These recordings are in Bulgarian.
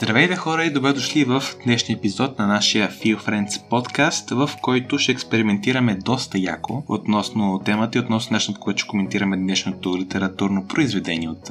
Здравейте хора и добре дошли в днешния епизод на нашия Feel Friends подкаст, в който ще експериментираме доста яко относно темата и относно начинът, по който ще коментираме днешното литературно произведение от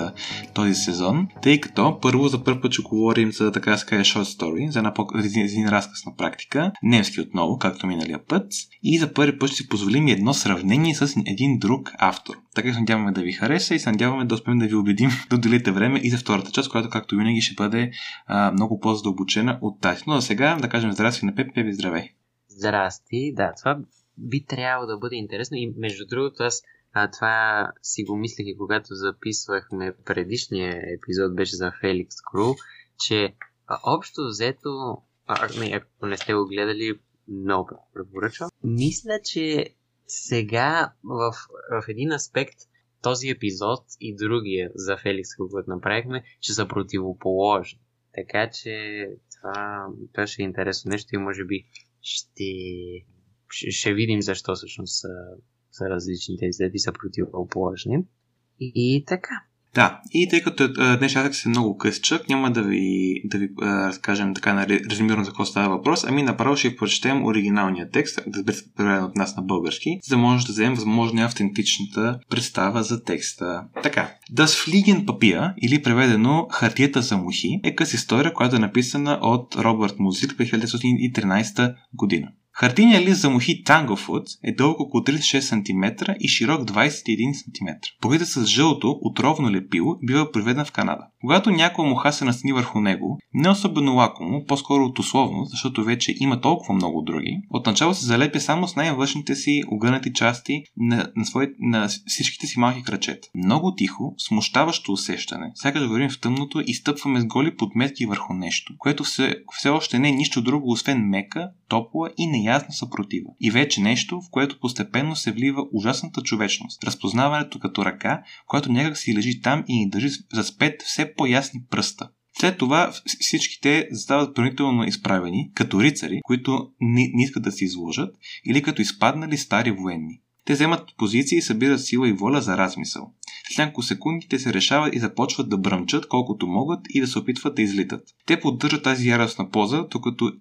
този сезон, тъй като първо за първ път ще говорим за така да скажа short story, за една по- един разказ на практика, немски отново, както миналия път, и за първи път ще си позволим едно сравнение с един друг автор. Така се надяваме да ви хареса и се надяваме да успеем да ви убедим да отделите време и за втората част, която както винаги ще бъде а, много по-задълбочена от тази. Но за сега да кажем здрасти на Пепи. Пепи, здравей! Здрасти, да, това би трябвало да бъде интересно и между другото аз а, това си го мислех и когато записвахме предишния епизод, беше за Феликс Кру, че а, общо взето, а, не, ако не сте го гледали, много препоръчвам. Мисля, че сега в, в един аспект този епизод и другия за Феликс, който направихме, ще са противоположни. Така че това, това ще е интересно нещо и може би ще, ще, видим защо всъщност са, са различни тези две са противоположни. И, и така. Да, и тъй като днес ще се много късчък, няма да ви, да ви разкажем така на резюмирано за какво става въпрос, ами направо ще прочетем оригиналния текст, да бъде преведен от нас на български, за да може да вземем възможно автентичната представа за текста. Така, Das Fliegen Papier, или преведено Хартията за мухи, е къс история, която е написана от Робърт Музик през 1913 година. Хартиният лист за мухи Tanglefoot е дълъг около 36 см и широк 21 см. Покрита с жълто, отровно лепило, бива приведен в Канада. Когато някоя муха се настани върху него, не особено лакомо, по-скоро от условно, защото вече има толкова много други, отначало се залепя само с най-външните си огънати части на, на, свои, на всичките си малки крачета. Много тихо, смущаващо усещане, сякаш вървим в тъмното и стъпваме с голи подметки върху нещо, което все, все още не е нищо друго, освен мека, топла и неясна съпротива. И вече нещо, в което постепенно се влива ужасната човечност, разпознаването като ръка, която някак си лежи там и ни държи за спет все по-ясни пръста. След това всички те стават принудително изправени, като рицари, които не, не искат да се изложат, или като изпаднали стари военни. Те вземат позиции и събират сила и воля за размисъл. След няколко секунди те се решават и започват да бръмчат колкото могат и да се опитват да излитат. Те поддържат тази яростна поза, докато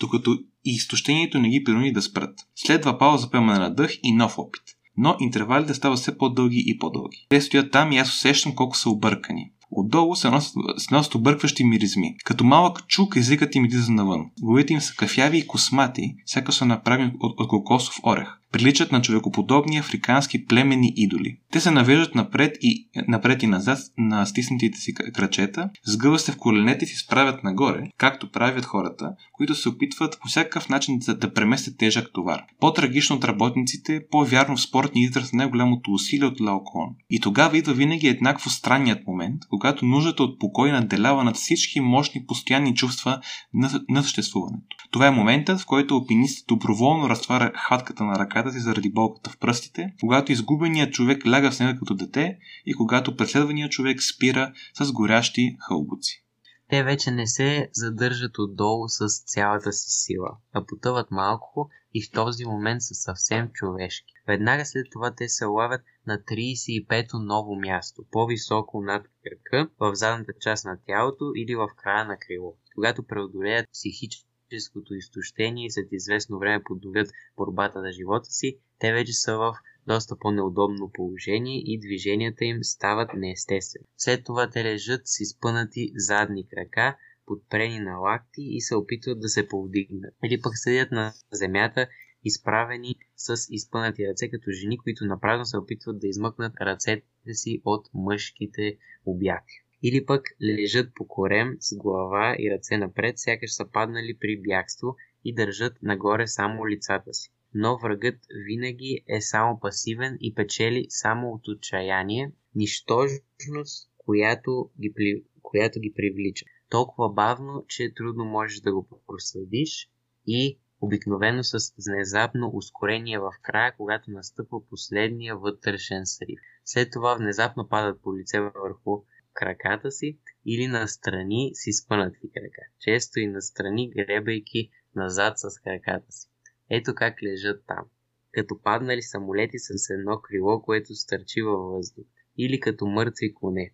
докато и изтощението не ги принуди да спрат. Следва пауза поемане на дъх и нов опит. Но интервалите стават все по-дълги и по-дълги. Те стоят там и аз усещам колко са объркани. Отдолу се носят, се носят объркващи миризми. Като малък чук езикът им излиза навън. Главите им са кафяви и космати, сякаш са направени от, от кокосов орех приличат на човекоподобни африкански племени идоли. Те се навеждат напред и, напред и назад на стиснатите си крачета, сгъват се в коленете и се справят нагоре, както правят хората, които се опитват по всякакъв начин да, да преместят тежък товар. По-трагично от работниците, по-вярно в спортния израз на най-голямото усилие от Лаокон. И тогава идва винаги еднакво странният момент, когато нуждата от покой наделява над всички мощни постоянни чувства на, на съществуването. Това е моментът, в който алпинистът доброволно разтваря хватката на ръка краката си заради болката в пръстите, когато изгубеният човек ляга в снега като дете и когато преследваният човек спира с горящи хълбуци. Те вече не се задържат отдолу с цялата си сила, а потъват малко и в този момент са съвсем човешки. Веднага след това те се лавят на 35-то ново място, по-високо над кръка, в задната част на тялото или в края на крило. Когато преодолеят психически физическото изтощение и след известно време подновят борбата на живота си, те вече са в доста по-неудобно положение и движенията им стават неестествени. След това те лежат с изпънати задни крака, подпрени на лакти и се опитват да се повдигнат. Или пък седят на земята, изправени с изпънати ръце, като жени, които направо се опитват да измъкнат ръцете си от мъжките обяти или пък лежат по корем с глава и ръце напред, сякаш са паднали при бягство и държат нагоре само лицата си. Но врагът винаги е само пасивен и печели само от отчаяние, нищожност, която ги, която ги привлича. Толкова бавно, че трудно можеш да го проследиш и обикновено с внезапно ускорение в края, когато настъпва последния вътрешен срив. След това внезапно падат по лице върху краката си или настрани с изпънати крака. Често и настрани, гребайки назад с краката си. Ето как лежат там. Като паднали самолети с едно крило, което стърчи във въздух. Или като мъртви коне.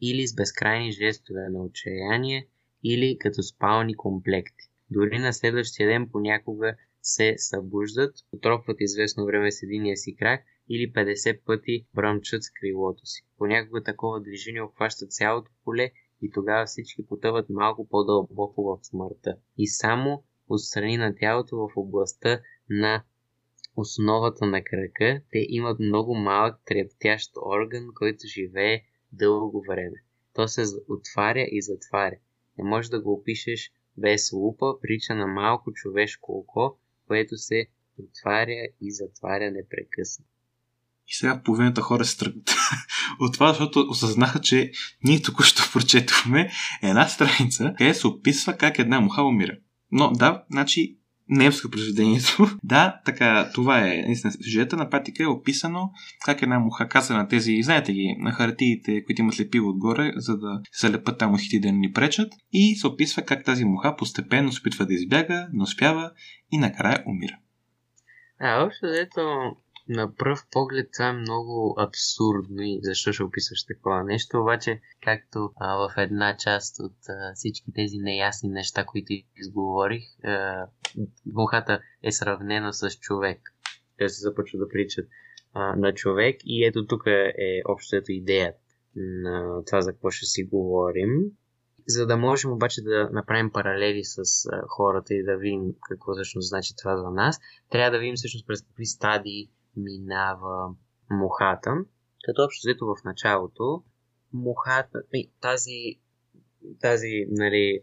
Или с безкрайни жестове на отчаяние, или като спални комплекти. Дори на следващия ден понякога се събуждат, потропват известно време с единия си крак или 50 пъти бръмчат с крилото си. Понякога такова движение обхваща цялото поле и тогава всички потъват малко по-дълбоко в смъртта. И само отстрани на тялото в областта на основата на крака, те имат много малък трептящ орган, който живее дълго време. То се отваря и затваря. Не можеш да го опишеш без лупа, прича на малко човешко око, което се отваря и затваря непрекъснато. И сега половината хора се тръгват от това, защото осъзнаха, че ние току-що прочетохме една страница, където се описва как една муха умира. Но да, значи немско произведението. да, така, това е наистина сюжета. На практика е описано как една муха каза на тези, знаете ги, на хартиите, които имат лепиво отгоре, за да се залепат там мухите да ни пречат. И се описва как тази муха постепенно се опитва да избяга, не успява и накрая умира. А, общо взето, на пръв поглед това е много абсурдно и защо ще описваш такова нещо, обаче както а, в една част от а, всички тези неясни неща, които изговорих, а, мухата е сравнена с човек. Те се започва да причат а, на човек и ето тук е общото идеята на това за какво ще си говорим. За да можем обаче да направим паралели с хората и да видим какво всъщност значи това за нас, трябва да видим всъщност през какви стадии минава мухата. Като общо взето в началото, мухата, тази, тази, нали,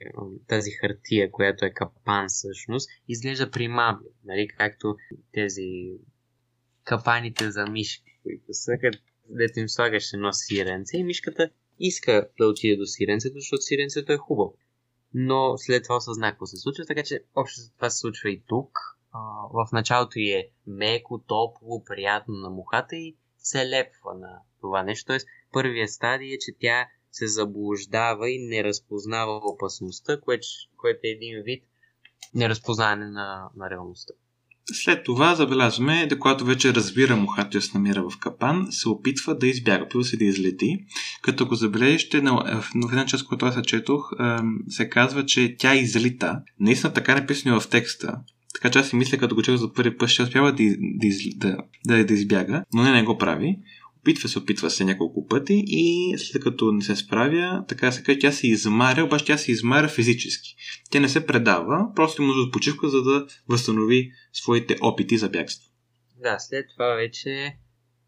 тази хартия, която е капан всъщност, изглежда примамливо, нали, както тези капаните за мишки, които са, където им слагаш едно сиренце и мишката иска да отиде до сиренцето, защото сиренцето е хубаво. Но след това осъзна какво се случва, така че общо това се случва и тук а, в началото и е меко, топло, приятно на мухата и се лепва на това нещо. Тоест, първият стадий е, че тя се заблуждава и не разпознава опасността, което, което е един вид неразпознаване на, на реалността. След това забелязваме, да когато вече разбира мухата и се намира в капан, се опитва да избяга, пива се да излети. Като го забележите, в една част, която аз четох, се казва, че тя излита. Наистина така е написано в текста. Така че аз си мисля, като го чух за първи път, ще успява да, да, да, да, да избяга, но не, не го прави. Опитва се, опитва се няколко пъти и след като не се справя, така се каже, тя се измаря, обаче тя се измаря физически. Тя не се предава, просто има почивка, за да възстанови своите опити за бягство. Да, след това вече,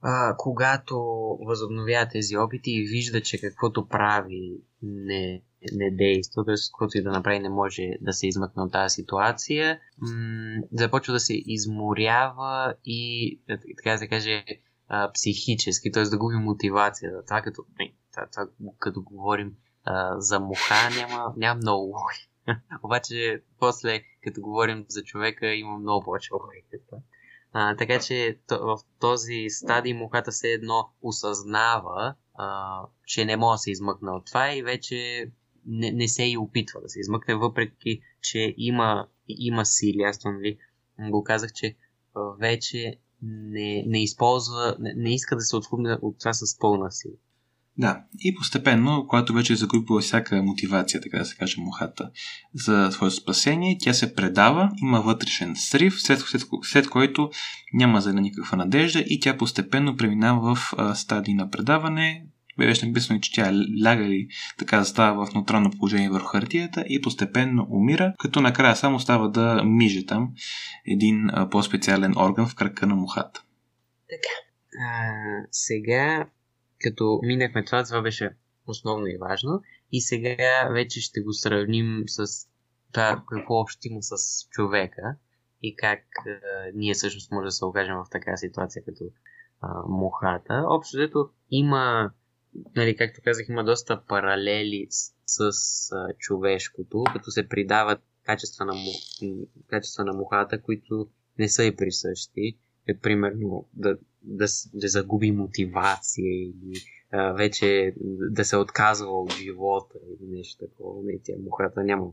а, когато възобновява тези опити и вижда, че каквото прави не не действа, т.е. каквото и да направи не може да се измъкне от тази ситуация, м- започва да се изморява и, е, така да се каже, а, психически, т.е. да губи мотивация. Това като, не, това, това, като говорим а, за муха, няма, няма много логика. Обаче, после, като говорим за човека, има много повече логика. А, така че в този стадий мухата все едно осъзнава, а, че не може да се измъкне от това и вече не, не се и опитва да се измъкне, въпреки че има, има сили. Аз нали, го казах, че вече не, не използва, не, не иска да се отхубне от това с пълна сила. Да, и постепенно, когато вече е загубила всяка мотивация, така да се каже, мухата за своето спасение, тя се предава, има вътрешен срив, след, след, след който няма за никаква надежда и тя постепенно преминава в а, стадии на предаване, беше написано, че тя лягали така застава в неутрално положение върху хартията и постепенно умира, като накрая само става да миже там един а, по-специален орган в крака на мухата. Така. А, сега, като минахме това, това беше основно и важно. И сега вече ще го сравним с това, какво общо има с човека и как а, ние всъщност може да се окажем в такава ситуация като а, мухата. Общо има нали, както казах, има доста паралели с, с а, човешкото, като се придават качества на, му, качества на мухата, които не са и присъщи. Е, примерно да, да, да загуби мотивация или а, вече да се отказва от живота или нещо такова. Не, тя мухата няма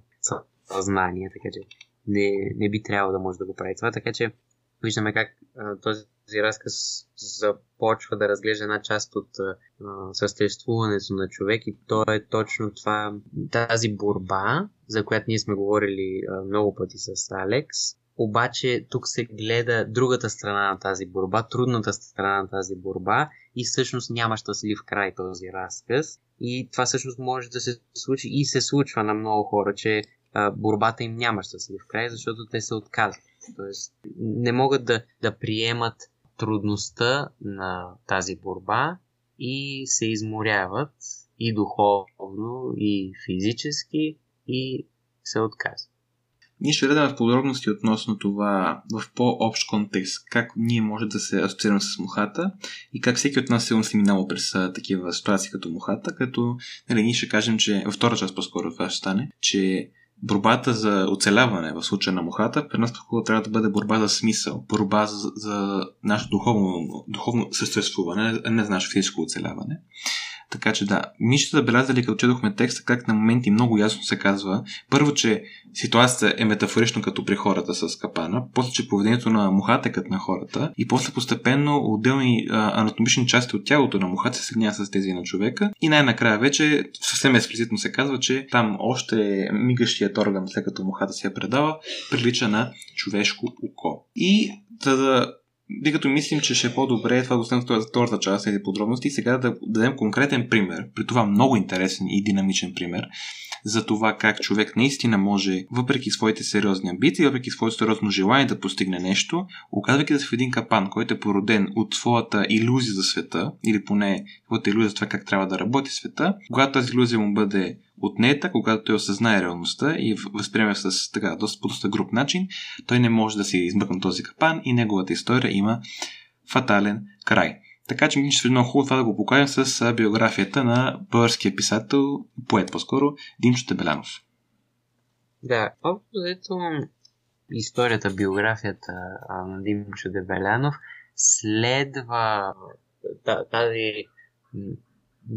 съзнание, така че не, не би трябвало да може да го прави това. Така че виждаме как а, този разказ започва да разглежда една част от а, съществуването на човек и то е точно това, тази борба, за която ние сме говорили а, много пъти с Алекс. Обаче тук се гледа другата страна на тази борба, трудната страна на тази борба и всъщност няма щастлив край този разказ. И това всъщност може да се случи и се случва на много хора, че а, борбата им няма щастлив край, защото те се отказват. Тоест не могат да, да приемат трудността на тази борба и се изморяват и духовно, и физически, и се отказват. Ние ще гледаме в подробности относно това в по-общ контекст, как ние може да се асоциираме с мухата и как всеки от нас сигурно си минало през такива ситуации като мухата, като нали, ние ще кажем, че във втора част по-скоро това ще стане, че борбата за оцеляване в случая на мухата, при нас по трябва да бъде борба за смисъл, борба за, за нашето духовно, духовно съществуване, а не за нашето физическо оцеляване. Така че да, ние ще забелязали, като четохме текста, как на моменти много ясно се казва, първо, че ситуацията е метафорично като при хората с капана, после, че поведението на мухата е като на хората и после постепенно отделни а, анатомични части от тялото на мухата се съединява с тези на човека и най-накрая вече съвсем експлицитно се казва, че там още мигащият орган, след като мухата се я предава, прилича на човешко око. И за да тъй като мислим, че ще е по-добре това да оставим втората част, тези подробности, сега да дадем конкретен пример, при това много интересен и динамичен пример, за това как човек наистина може, въпреки своите сериозни амбиции, въпреки своето сериозно желание да постигне нещо, оказвайки да се в един капан, който е породен от своята иллюзия за света, или поне своята иллюзия за това как трябва да работи света, когато тази иллюзия му бъде отнета, когато той осъзнае реалността и възприеме с така, доста, по доста груп начин, той не може да се измъкне този капан и неговата история има фатален край. Така че ми ще много хубаво това да го покажем с биографията на българския писател, поет по-скоро, Димчо Тебелянов. Да, общо историята, биографията на Димчо Дебелянов следва тази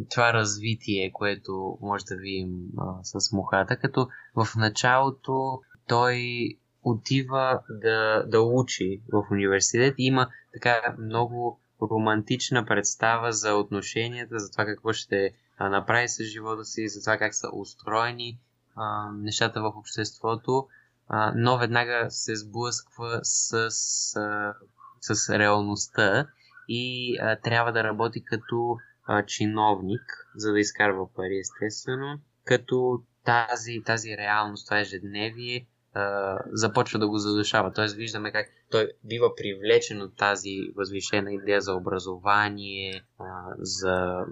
това развитие, което може да видим а, с мухата, като в началото той отива да, да учи в университет и има така много романтична представа за отношенията, за това какво ще направи с живота си, за това как са устроени а, нещата в обществото, а, но веднага се сблъсква с, а, с реалността и а, трябва да работи като а, чиновник, за да изкарва пари, естествено, като тази, тази реалност, това ежедневие започва да го задушава. Тоест виждаме как той бива привлечен от тази възвишена идея за образование, а, за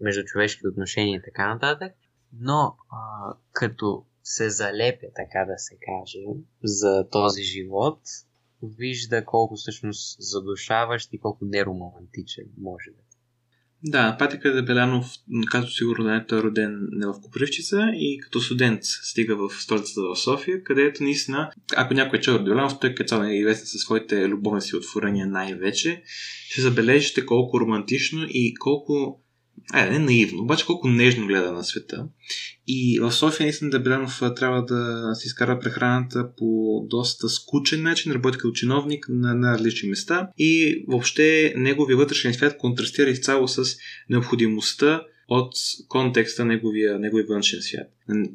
междучовешки отношения и така нататък, но а, като се залепя, така да се каже, за този живот, вижда колко всъщност задушаващ и колко неромантичен може да да, Патика Дебелянов, както сигурно знаете, е роден не в Копривчица и като студент стига в столицата в София, където наистина, ако някой е чел Дебелянов, той като е известен със своите любовни си отворения най-вече, ще забележите колко романтично и колко е, не наивно, обаче колко нежно гледа на света. И в София наистина Дебелянов трябва да си изкара прехраната по доста скучен начин, работи като чиновник на, на различни места и въобще неговия вътрешен свят контрастира изцяло с необходимостта от контекста неговия, неговия външен свят.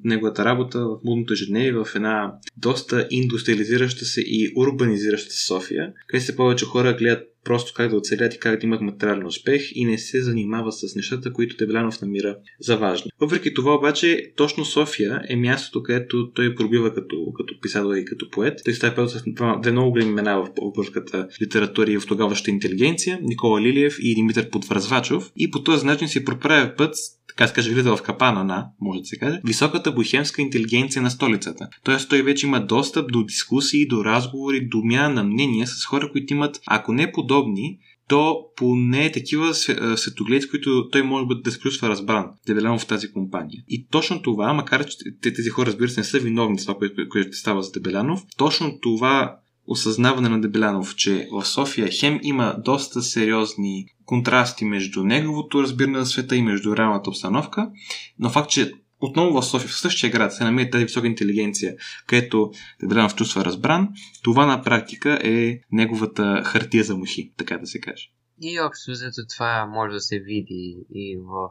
Неговата работа в мудното ежедневие в една доста индустриализираща се и урбанизираща се София, където се повече хора гледат просто как да оцелят и как да имат материален успех и не се занимава с нещата, които Девлянов намира за важни. Въпреки това обаче, точно София е мястото, където той пробива като, като писател и като поет. Той става с две много големи имена в българската литература и в тогаващата интелигенция, Никола Лилиев и Димитър Подвързвачов. И по този начин си проправя път така се каже, влиза в капана на, може да се каже, високата бухемска интелигенция на столицата. Тоест той вече има достъп до дискусии, до разговори, до мяна на мнения с хора, които имат, ако не подобни, то поне такива светогледи, които той може да се чувства разбран, дебелено в тази компания. И точно това, макар че тези хора, разбира се, не са виновни за това, което, което става за Дебелянов, точно това осъзнаване на Дебелянов, че в София Хем има доста сериозни контрасти между неговото разбиране на света и между реалната обстановка, но факт, че отново в София, в същия град, се намира тази висока интелигенция, където Дебелянов чувства разбран, това на практика е неговата хартия за мухи, така да се каже. И общо взето това може да се види и в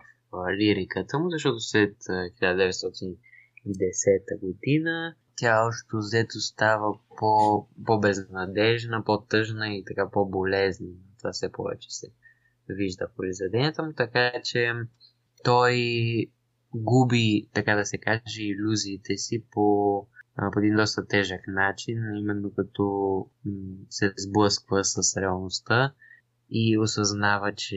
лириката му, защото след 1910 година тя още взето става по, по-безнадежна, по-тъжна и така по-болезнена. Това все повече се вижда в произведенията му, така че той губи, така да се каже, иллюзиите си по, по един доста тежък начин, именно като се сблъсква с реалността и осъзнава, че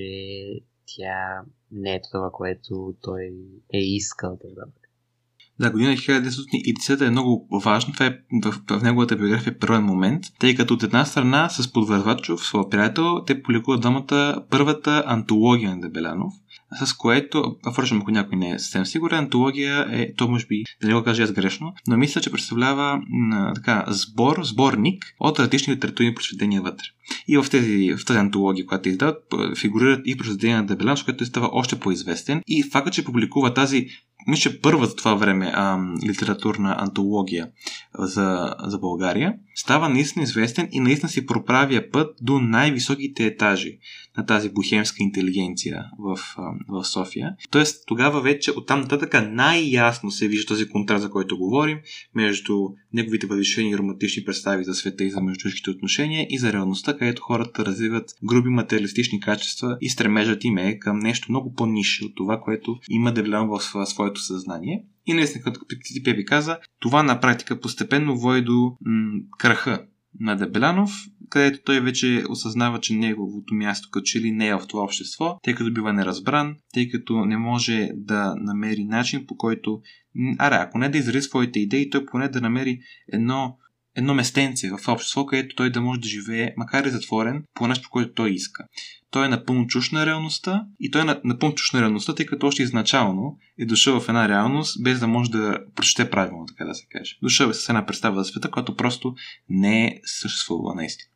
тя не е това, което той е искал да бъде. Да, година 1910 е много важна. Това е в, в неговата биография първен момент, тъй като от една страна с Подвървачов, своя приятел, те публикуват двамата първата антология на Дебелянов, с което, впрочем, ако някой не е съвсем сигурен, антология е, то може би, да не го кажа аз грешно, но мисля, че представлява м, така, сбор, сборник от различни литературни произведения вътре. И в, тези, в тази антология, която издават, фигурират и произведения на Дебелянов, което става още по-известен. И факта, че публикува тази мисля, първа за това време а, литературна антология за, за България, става наистина известен и наистина си проправя път до най-високите етажи на тази бухемска интелигенция в, в София. Тоест, тогава вече оттам нататък най-ясно се вижда този контраст, за който говорим, между неговите възвишени романтични представи за света и за междучовешките отношения и за реалността, където хората развиват груби материалистични качества и стремежът им е към нещо много по-ниши от това, което има Девлян в своето съзнание. И наистина, като Пепи каза, това на практика постепенно води до м- краха на Дебелянов, където той вече осъзнава, че неговото място като че ли не е в това общество, тъй като бива неразбран, тъй като не може да намери начин по който, аре, ако не да изрази своите идеи, той поне да намери едно едно местенце в общество, където той да може да живее, макар и затворен, по нещо, което той иска. Той е напълно чуш на реалността и той е напълно чуш на реалността, тъй като още изначално е дошъл в една реалност, без да може да прочете правилно, така да се каже. Дошъл е с една представа за света, която просто не е съществувала наистина.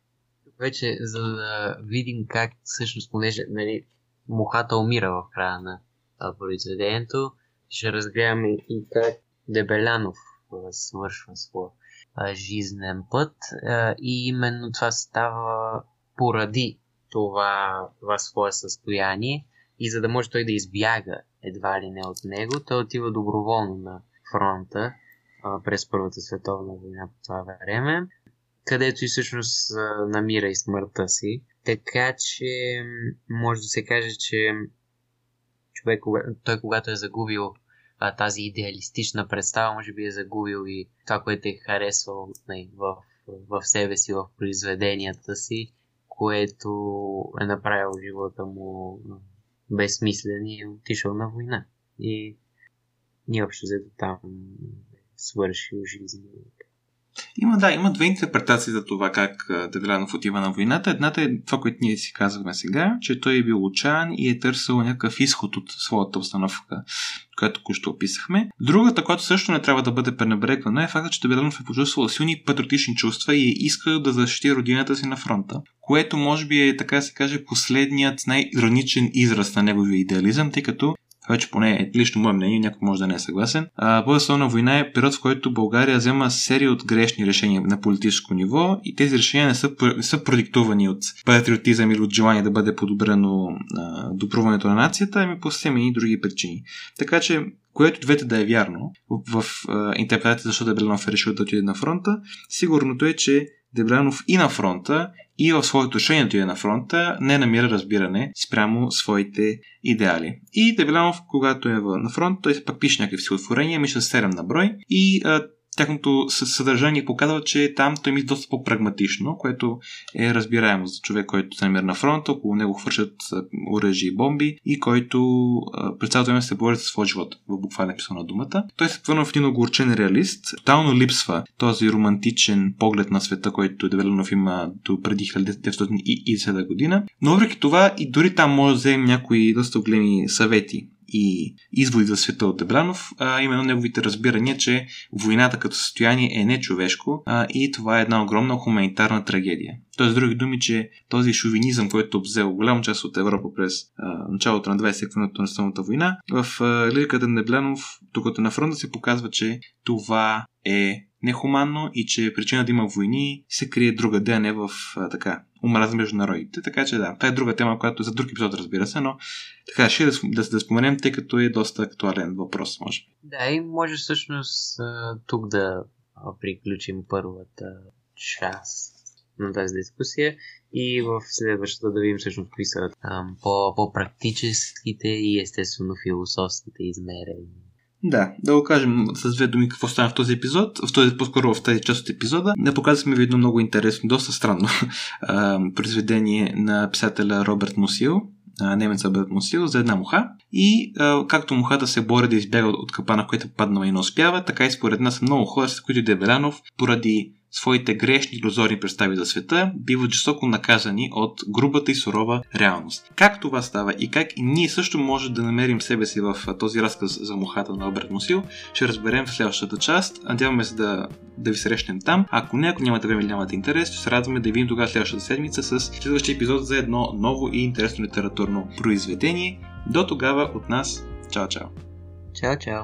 Вече, за да видим как всъщност, понеже нали, мухата умира в края на произведението, ще разгледаме и как Дебелянов свършва своя жизнен път и именно това става поради това, това свое състояние и за да може той да избяга едва ли не от него, той отива доброволно на фронта през Първата световна война по това време, където и всъщност намира и смъртта си. Така че може да се каже, че човек, той когато е загубил а, тази идеалистична представа, може би е загубил и това, което е харесвал нали, в, в себе си, в произведенията си, което е направил живота му безсмислен и е отишъл на война. И ние общо взето там е свършил жизнь. Има, да, има две интерпретации за това как Дедрянов отива на войната. Едната е това, което ние си казваме сега, че той е бил учан и е търсил някакъв изход от своята установка, която току-що описахме. Другата, която също не трябва да бъде пренебрегвана, е факта, че Дедрянов е почувствал силни патриотични чувства и е искал да защити родината си на фронта, което може би е, така се каже, последният най-ироничен израз на неговия идеализъм, тъй като вече поне е лично мое мнение, някой може да не е съгласен. Първата война е период, в който България взема серия от грешни решения на политическо ниво и тези решения не са, не са продиктувани от патриотизъм или от желание да бъде подобрено допруването на нацията, ами по съвсем и други причини. Така че което двете да е вярно в, в интерпретацията защо Дебелянов е решил да отиде на фронта, сигурното е, че Дебелянов и на фронта, и в своето решение на фронта не намира разбиране спрямо своите идеали. И Дебелянов, когато е на фронт, той пак пише някакви стихотворения, мисля 7 на брой и а, тяхното съдържание показва, че там той ми е доста по-прагматично, което е разбираемо за човек, който се намира на фронта, около него хвършат оръжие и бомби и който през цялото време се бори за своя живот, в буквален смисъл на думата. Той се превърна в един огорчен реалист. Тотално липсва този романтичен поглед на света, който Девеленов има до преди 1910 година. Но въпреки това и дори там може да вземем някои доста големи съвети и изводи за света от Дебранов, а именно неговите разбирания, че войната като състояние е нечовешко а, и това е една огромна хуманитарна трагедия. Тоест, други думи, че този шовинизъм, който обзел голяма част от Европа през а, началото на 20 на Стълната война, в а, лириката на Неблянов, докато на фронта се показва, че това е нехуманно и че причина да има войни се крие друга, да не в а, така омраза между народите. Така че да, това е друга тема, която е за друг епизод, разбира се, но така ще да, да, да споменем, тъй като е доста актуален въпрос, може би. Да, и може всъщност тук да приключим първата част на тази дискусия и в следващата да видим всъщност какви са по, по-практическите и естествено философските измерения. Да, да го кажем с две думи какво стана в този епизод, в този, по-скоро в тази част от епизода. Не показахме ви едно много интересно, доста странно произведение на писателя Роберт Мусил, немец Роберт Мусил, за една муха. И а, както мухата се бори да избяга от капана, в който паднала и не успява, така и според нас много хора, с които Дебелянов, поради своите грешни иллюзорни представи за света, биват жестоко наказани от грубата и сурова реалност. Как това става и как ние също може да намерим себе си в този разказ за мухата на Оберт Мусил, ще разберем в следващата част. Надяваме се да, да ви срещнем там. Ако не, ако нямате време или нямате интерес, ще се радваме да видим тогава следващата седмица с следващия епизод за едно ново и интересно литературно произведение. До тогава от нас, чао чао! Чао чао!